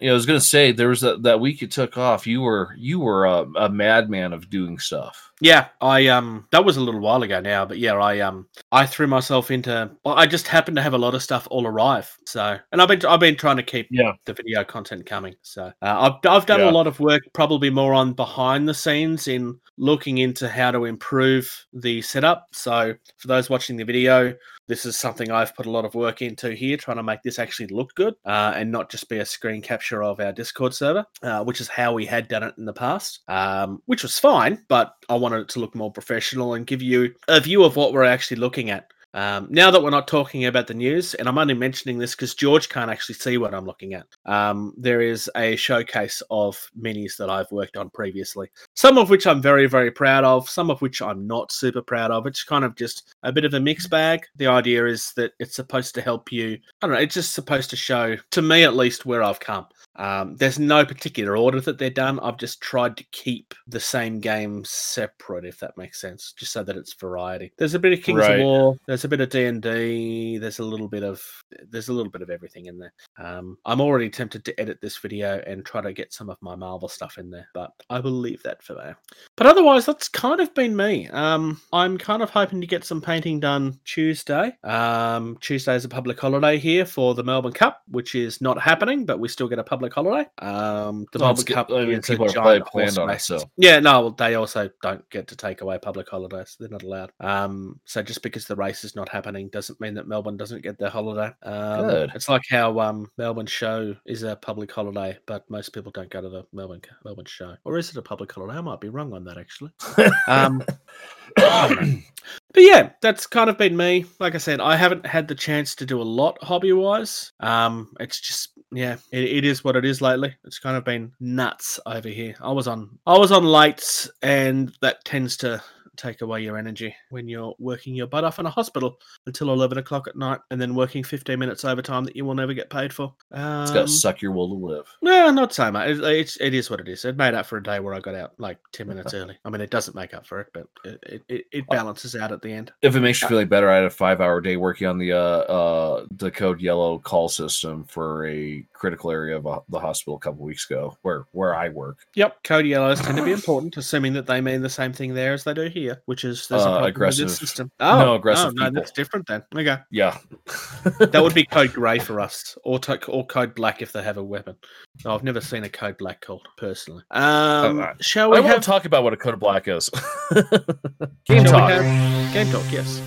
Yeah, I was gonna say there was that that week you took off. You were you were a, a madman of doing stuff. Yeah, I um that was a little while ago now, but yeah, I um I threw myself into. Well, I just happened to have a lot of stuff all arrive. So, and I've been I've been trying to keep Yeah. the video content coming. So uh, I've I've done Yeah. a lot of work, probably more on behind the scenes in looking into how to improve the setup. So for those watching the video, this is something I've put a lot of work into here, trying to make this actually look good uh, and not just be a screen capture of our Discord server, uh, which is how we had done it in the past, um, which was fine, but I wanted it to look more professional and give you a view of what we're actually looking at. Um, now that we're not talking about the news, and I'm only mentioning this because George can't actually see what I'm looking at, um, there is a showcase of minis that I've worked on previously. Some of which I'm very, very proud of, some of which I'm not super proud of. It's kind of just a bit of a mixed bag. The idea is that it's supposed to help you, I don't know, it's just supposed to show, to me at least, where I've come. Um, there's no particular order that they're done. I've just tried to keep the same game separate, if that makes sense, just so that it's variety. There's a bit of Kings Right. of War. There's a bit of D and D. There's a little bit of there's a little bit of everything in there. Um, I'm already tempted to edit this video and try to get some of my Marvel stuff in there, but I will leave that for now. But otherwise, that's kind of been me. Um, I'm kind of hoping to get some painting done Tuesday. Um, Tuesday is a public holiday here for the Melbourne Cup, which is not happening, but we still get a public holiday. Um, the Well, it's Melbourne good- Cup I mean, is a giant horse planned on it, race. so. Yeah, no, well, they also don't get to take away public holidays. They're not allowed. Um, so just because the race is not happening doesn't mean that Melbourne doesn't get their holiday. Um, Good. It's like how um, Melbourne Show is a public holiday, but most people don't go to the Melbourne Melbourne Show. Or is it a public holiday? I might be wrong on that actually. Um, I don't know. But yeah, that's kind of been me. Like I said, I haven't had the chance to do a lot hobby wise. Um, it's just yeah, it, it is what it is lately. It's kind of been nuts over here. I was on I was on lights, and that tends to take away your energy when you're working your butt off in a hospital until 11 o'clock at night and then working 15 minutes overtime that you will never get paid for. Um, It's got to suck your will to live. no, not so much. It, it's it is what it is. It made up for a day where I got out like ten minutes early. I mean, it doesn't make up for it, but it it, it, it balances out at the end. If it makes you feel any better, I had a five-hour day working on the uh, uh, the Code Yellow call system for a critical area of uh, the hospital a couple weeks ago, where where I work. Yep, code yellows tend to be important, assuming that they mean the same thing there as they do here. Here, which is there's Uh, aggressive- with this system. no, aggressive no, people. that's different then. Okay, Yeah. that would be code grey for us, or to, or code black if they have a weapon. No, I've never seen a code black called personally. Um, Uh, shall I we want to talk about what a code black is. Game we talk. have game talk? Yes.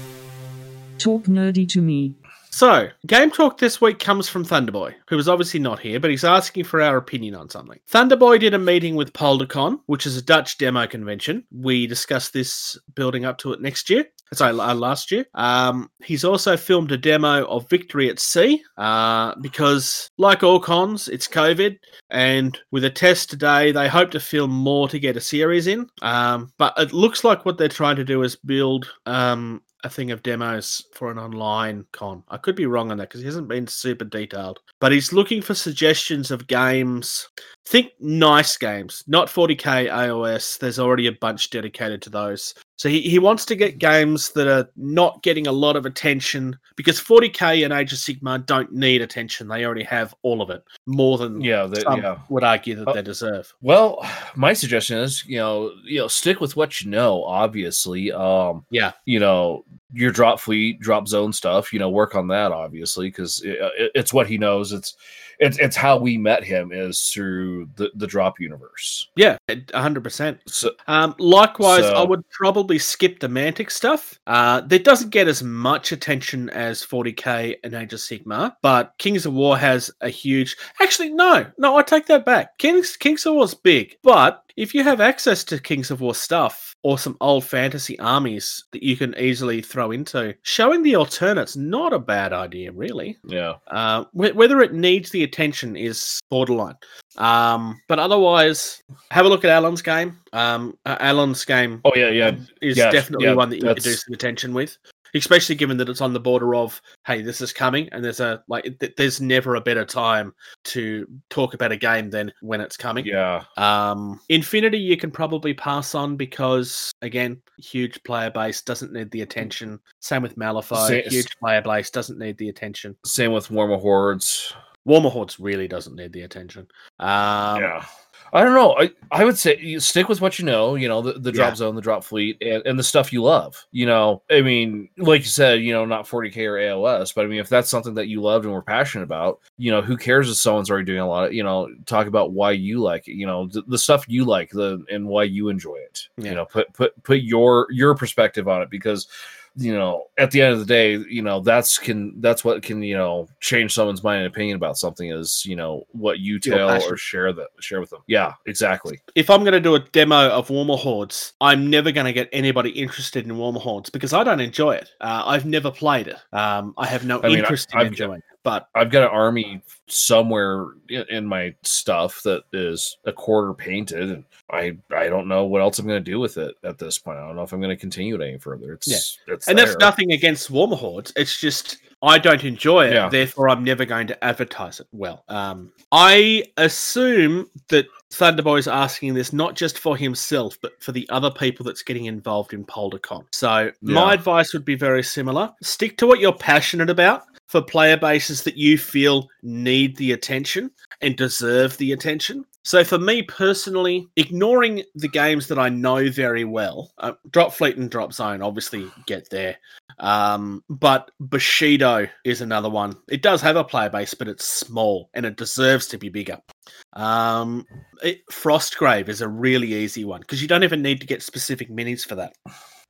Talk nerdy to me. So, game talk this week comes from Thunderboy, who is obviously not here, but he's asking for our opinion on something. Thunderboy did a meeting with Poldercon, which is a Dutch demo convention. We discussed this building up to it next year. Sorry, uh, last year. Um, he's also filmed a demo of Victory at Sea, uh, because, like all cons, it's COVID, and with a test today, they hope to film more to get a series in. Um, but it looks like what they're trying to do is build um, a thing of demos for an online con. I could be wrong on that because he hasn't been super detailed. But he's looking for suggestions of games. Think nice games, not 40k AOS. There's already a bunch dedicated to those. So he, he wants to get games that are not getting a lot of attention because 40k and Age of Sigmar don't need attention. They already have all of it, more than yeah, they, yeah. would argue that Oh. they deserve. Well, my suggestion is, you know, you know, stick with what you know. Obviously, um, Yeah. you know, your drop fleet, drop zone stuff. You know, work on that obviously because it, it- it's what he knows. It's it's it's how we met him is through the the drop universe. Yeah, 100%. So Um, likewise, I would probably skip the Mantic stuff. Uh, that doesn't get as much attention as 40k and Age of Sigmar, but Kings of War has a huge. Actually, no, no, I take that back. Kings Kings of War's big, but if you have access to Kings of War stuff or some old fantasy armies that you can easily throw into, showing the alternates not a bad idea, really. yeah, Uh, wh- whether it needs the attention is borderline. Um, but otherwise, have a look at Alan's game. Um, uh, Alan's game oh yeah, yeah, is yeah, definitely yeah, one that you could do some attention with, especially given that it's on the border of, hey, this is coming, and there's a like, th- there's never a better time to talk about a game than when it's coming. yeah. Um, Infinity, you can probably pass on because again, huge player base doesn't need the attention. Same with Malifaux, huge player base doesn't need the attention. Same with Warmahordes. Warmer Hordes really doesn't need the attention. Um, yeah. I don't know. I, I would say you stick with what you know, you know, the, the drop Yeah. zone, the drop fleet, and, and the stuff you love. You know, I mean, like you said, you know, not 40K or AOS, but I mean, if that's something that you loved and were passionate about, you know, who cares if someone's already doing a lot of, you know, talk about why you like it, you know, the, the stuff you like the and why you enjoy it. Yeah. You know, put put put your your perspective on it because you know at the end of the day you know that's can that's what can you know change someone's mind and opinion about something is you know what you tell or share that share with them yeah exactly if I'm going to do a demo of Warmahordes, I'm never going to get anybody interested in Warmahordes because I don't enjoy it. Uh, I've never played it. Um, I have no I mean, I- interest in I've- enjoying it. But i've got an army somewhere in, my stuff that is a quarter painted and i i don't know what else i'm going to do with it at this point i don't know if i'm going to continue it any further it's it's and that's nothing against Warmahordes. It's just I don't enjoy it. Yeah. Therefore, I'm never going to advertise it well. Um, I assume that Thunderboy is asking this not just for himself, but for the other people that's getting involved in Poldercon. So my advice would be very similar: stick to what you're passionate about. For player bases that you feel need the attention and deserve the attention. So for me personally, ignoring the games that I know very well, uh, Drop Fleet and Drop Zone obviously get there. Um, but Bushido is another one. It does have a player base, but it's small and it deserves to be bigger. Um, it, Frostgrave is a really easy one because you don't even need to get specific minis for that.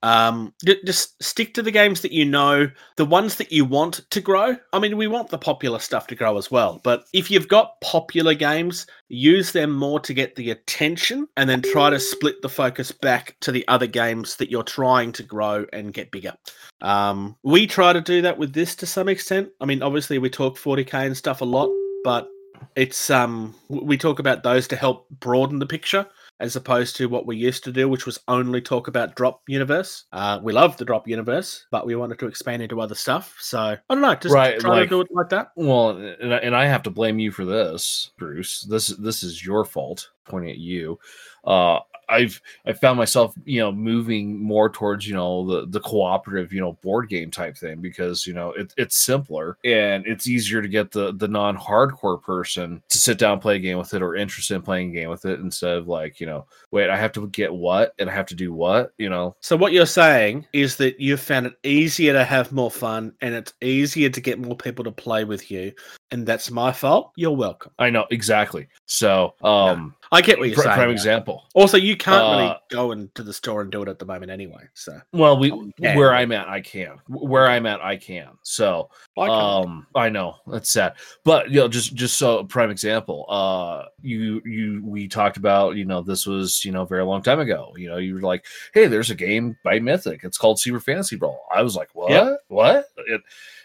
Um, ju- just stick to the games that you know, the ones that you want to grow. I mean, we want the popular stuff to grow as well, but if you've got popular games, use them more to get the attention and then try to split the focus back to the other games that you're trying to grow and get bigger. Um, we try to do that with this to some extent. I mean, obviously we talk 40k and stuff a lot, but it's um we talk about those to help broaden the picture as opposed to what we used to do, which was only talk about drop universe. Uh, we love the drop universe, but we wanted to expand into other stuff. So I don't know, just Right, try like- to do it like that. Well, and I, and I have to blame you for this, Bruce. This this is your fault. Pointing at you. Uh, I've I found myself you know moving more towards you know the the cooperative you know board game type thing because you know it, it's simpler and it's easier to get the the non hardcore person to sit down and play a game with it or interested in playing a game with it instead of like you know wait I have to get what and I have to do what you know So what you're saying is that you've found it easier to have more fun and it's easier to get more people to play with you, and that's my fault. You're welcome. I know exactly so um I get what you're pr- saying. prime example. Also, you can't really Uh, go into the store and do it at the moment anyway. So. Well we where I'm at I can. Where I'm at I can. So I um i know that's sad. But you know just just so prime example uh you you we talked about you know this was you know a very long time ago. You know you were like hey there's a game by mythic. It's called super fantasy brawl. I was like what? Yep. what? It,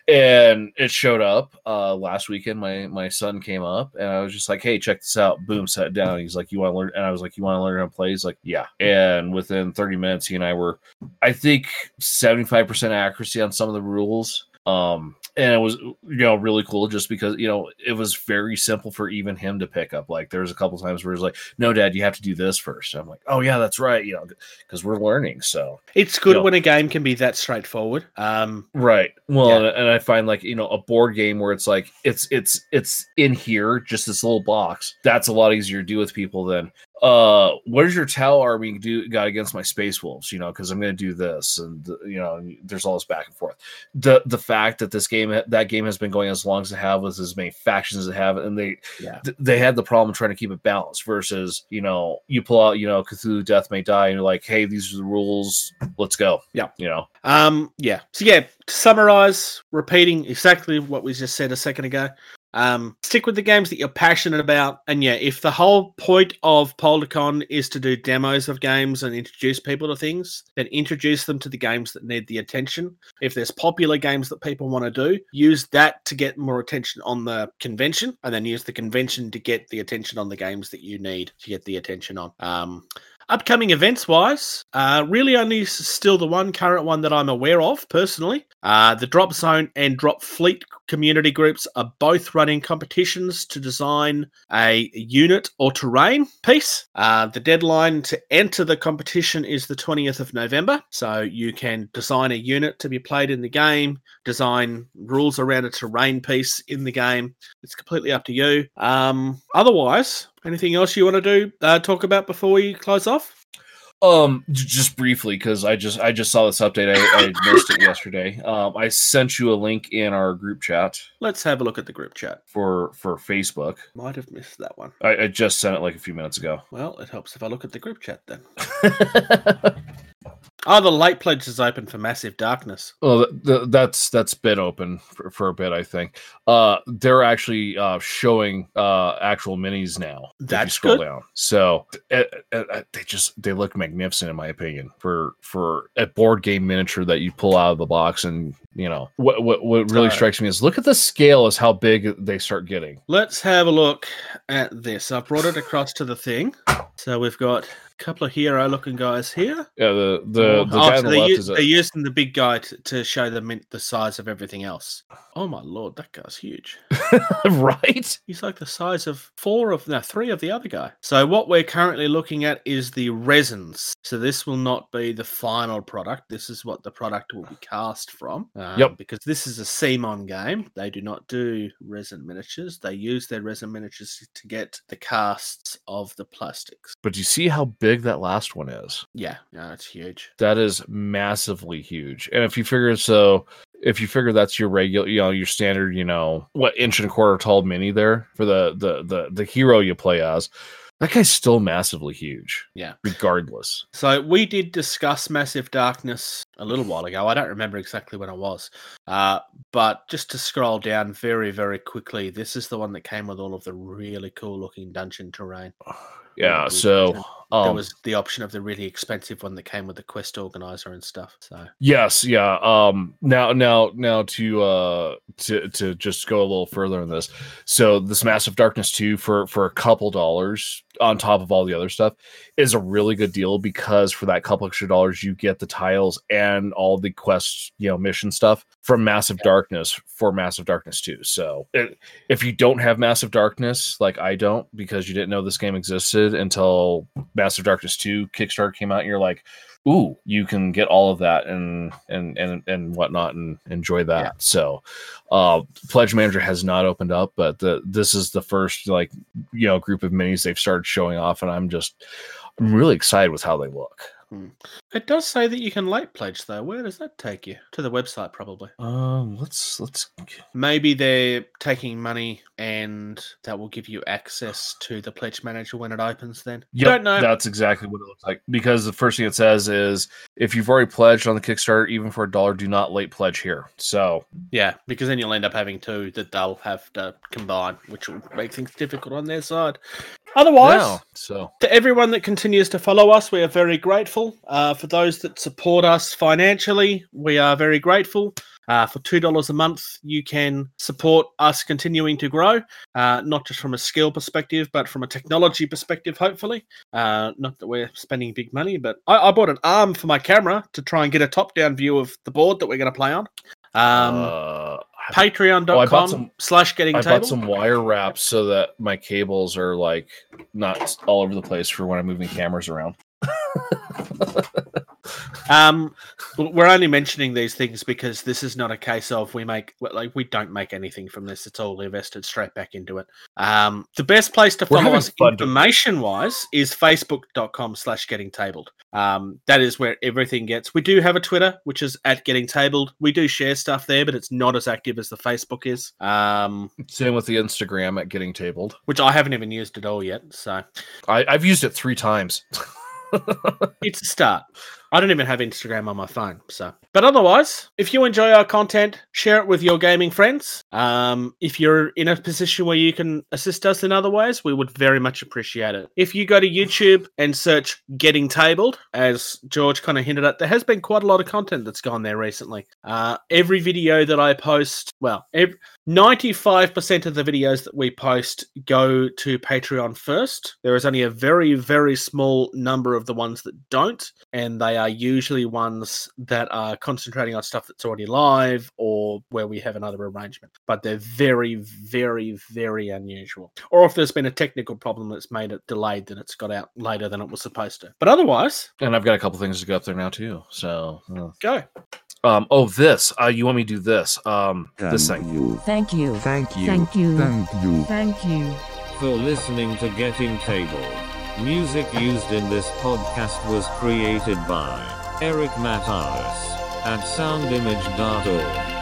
and it showed up uh last weekend my my son came up and i was just like hey check this out. Boom sat down. He's like you want to learn and i was like you want to learn how to play? He's like yeah. And within 30 minutes he and i were i think 75% accuracy on some of the rules. Um and it was you know really cool just because you know it was very simple for even him to pick up like there was a couple times where he's like no dad you have to do this first i'm like oh yeah that's right you know because we're learning so it's good yeah. when a game can be that straightforward. Um, right well Yeah. and, and i find like you know a board game where it's like it's it's it's in here just this little box that's a lot easier to do with people than uh what does your tau army do got against my space wolves you know because i'm gonna do this and you know there's all this back and forth the the fact that this game that game has been going as long as it have with as many factions as it have and they yeah. th- they had the problem trying to keep it balanced versus you know you pull out you know cthulhu death may die and you're like hey these are the rules let's go Yeah. you know Um, yeah. So yeah, to summarize, repeating exactly what we just said a second ago. Um, stick with the games that you're passionate about, and yeah, if the whole point of Poldercon is to do demos of games and introduce people to things, then introduce them to the games that need the attention. If there's popular games that people want to do, use that to get more attention on the convention, and then use the convention to get the attention on the games that you need to get the attention on. Um, upcoming events wise, uh, really only still the one current one that I'm aware of personally. Uh, the Drop Zone and Drop Fleet community groups are both running competitions to design a unit or terrain piece. Uh, the deadline to enter the competition is the 20th of November, so you can design a unit to be played in the game, design rules around a terrain piece in the game. It's completely up to you. Um, otherwise, anything else you want to do? Uh, talk about before we close off? Um, just briefly because I just I just saw this update. I, I missed it yesterday. Um, I sent you a link in our group chat Let's have a look at the group chat. for for Facebook. Might have missed that one. I, I just sent it like a few minutes ago. Well, it helps if I look at the group chat then. Oh, the light pledge is open for Massive Darkness. well, th- th- that's that's been open for, for a bit. I think. Uh, they're actually uh showing uh actual minis now. That's scroll good. down. So uh, uh, uh, they just they look magnificent in my opinion for for a board game miniature that you pull out of the box and you know what what what really Alright. strikes me is look at the scale is how big they start getting. Let's have a look at this. I've brought it across to the thing. So we've got couple of hero looking guys here. Yeah, the the, the Oh, so they're, left u- is a, they're using the big guy to, to show them the size of everything else. Oh my lord, that guy's huge. right. He's like the size of four of no three of the other guy. So what we're currently looking at is the resins. So this will not be the final product. This is what the product will be cast from. Um, Yep. Because this is a CMON game. They do not do resin miniatures. They use their resin miniatures to get the casts of the plastics. But do you see how big that last one is? Yeah, yeah, it's huge. That is massively huge. And if you figure so, if you figure that's your regular, you know, your standard, you know, what inch and a quarter tall mini there for the the the the hero you play as, that guy's still massively huge. Yeah. Regardless. So we did discuss Massive Darkness a little while ago. I don't remember exactly when it was. Uh, but just to scroll down very, very quickly, this is the one that came with all of the really cool looking dungeon terrain. Yeah. So um, there was the option of the really expensive one that came with the quest organizer and stuff. So Yes, yeah. Um now now now to uh to to just go a little further in this. So this Massive Darkness 2 for for a couple dollars on top of all the other stuff is a really good deal because for that couple extra dollars you get the tiles and and all the quest, you know, mission stuff from Massive Darkness for Massive Darkness 2. So it, if you don't have Massive Darkness, like I don't, because you didn't know this game existed until Massive Darkness 2 Kickstarter came out, you're like, ooh, you can get all of that and and and and whatnot and enjoy that. Yeah. So, uh, Pledge Manager has not opened up, but the this is the first like you know group of minis they've started showing off, and I'm just I'm really excited with how they look. It does say that you can late pledge though. Where does that take you? To the website probably. Um, let's let's Maybe they're taking money and that will give you access to the pledge manager when it opens then. Yep, Don't know. That's exactly what it looks like. Because the first thing it says is if you've already pledged on the Kickstarter, even for a dollar, do not late pledge here. So Yeah, because then you'll end up having two that they'll have to combine, which will make things difficult on their side. Otherwise, no. So to everyone that continues to follow us, we are very grateful. Uh, for those that support us financially, we are very grateful. Uh, for $2 a month, you can support us continuing to grow, uh, not just from a skill perspective, but from a technology perspective, hopefully. Uh, not that we're spending big money, but I, I bought an arm for my camera to try and get a top down view of the board that we're going to play on. Um, uh, Patreon.com oh, some- slash getting I table. bought some wire wraps so that my cables are like not all over the place for when I'm moving cameras around. Um, we're only mentioning these things because this is not a case of we make like we don't make anything from this. It's all invested straight back into it. Um, the best place to follow us information wise is facebook.com slash getting tabled. Um, that is where everything gets. We do have a Twitter, which is at getting tabled. We do share stuff there, but it's not as active as the Facebook is. Um, Same with the Instagram at getting tabled. which I haven't even used at all yet. So I, I've used it three times. it's a start. I don't even have Instagram on my phone. So, but otherwise, if you enjoy our content, share it with your gaming friends. Um, if you're in a position where you can assist us in other ways, we would very much appreciate it. If you go to YouTube and search "Getting Tabled," as George kind of hinted at, there has been quite a lot of content that's gone there recently. Uh, every video that I post, well, ev- 95% of the videos that we post go to Patreon first. There is only a very, very small number of the ones that don't, and they are usually ones that are concentrating on stuff that's already live or where we have another arrangement. But they're very, very, very unusual. Or if there's been a technical problem that's made it delayed, then it's got out later than it was supposed to. But otherwise, and I've got a couple things to go up there now too. So, uh, go. um, oh, this. Uh, you want me to do this? Um, this thing. you. Thank you. Thank you. Thank you. Thank you. Thank you. for listening to Getting Table. Music used in this podcast was created by Eric Matthews at soundimage.org.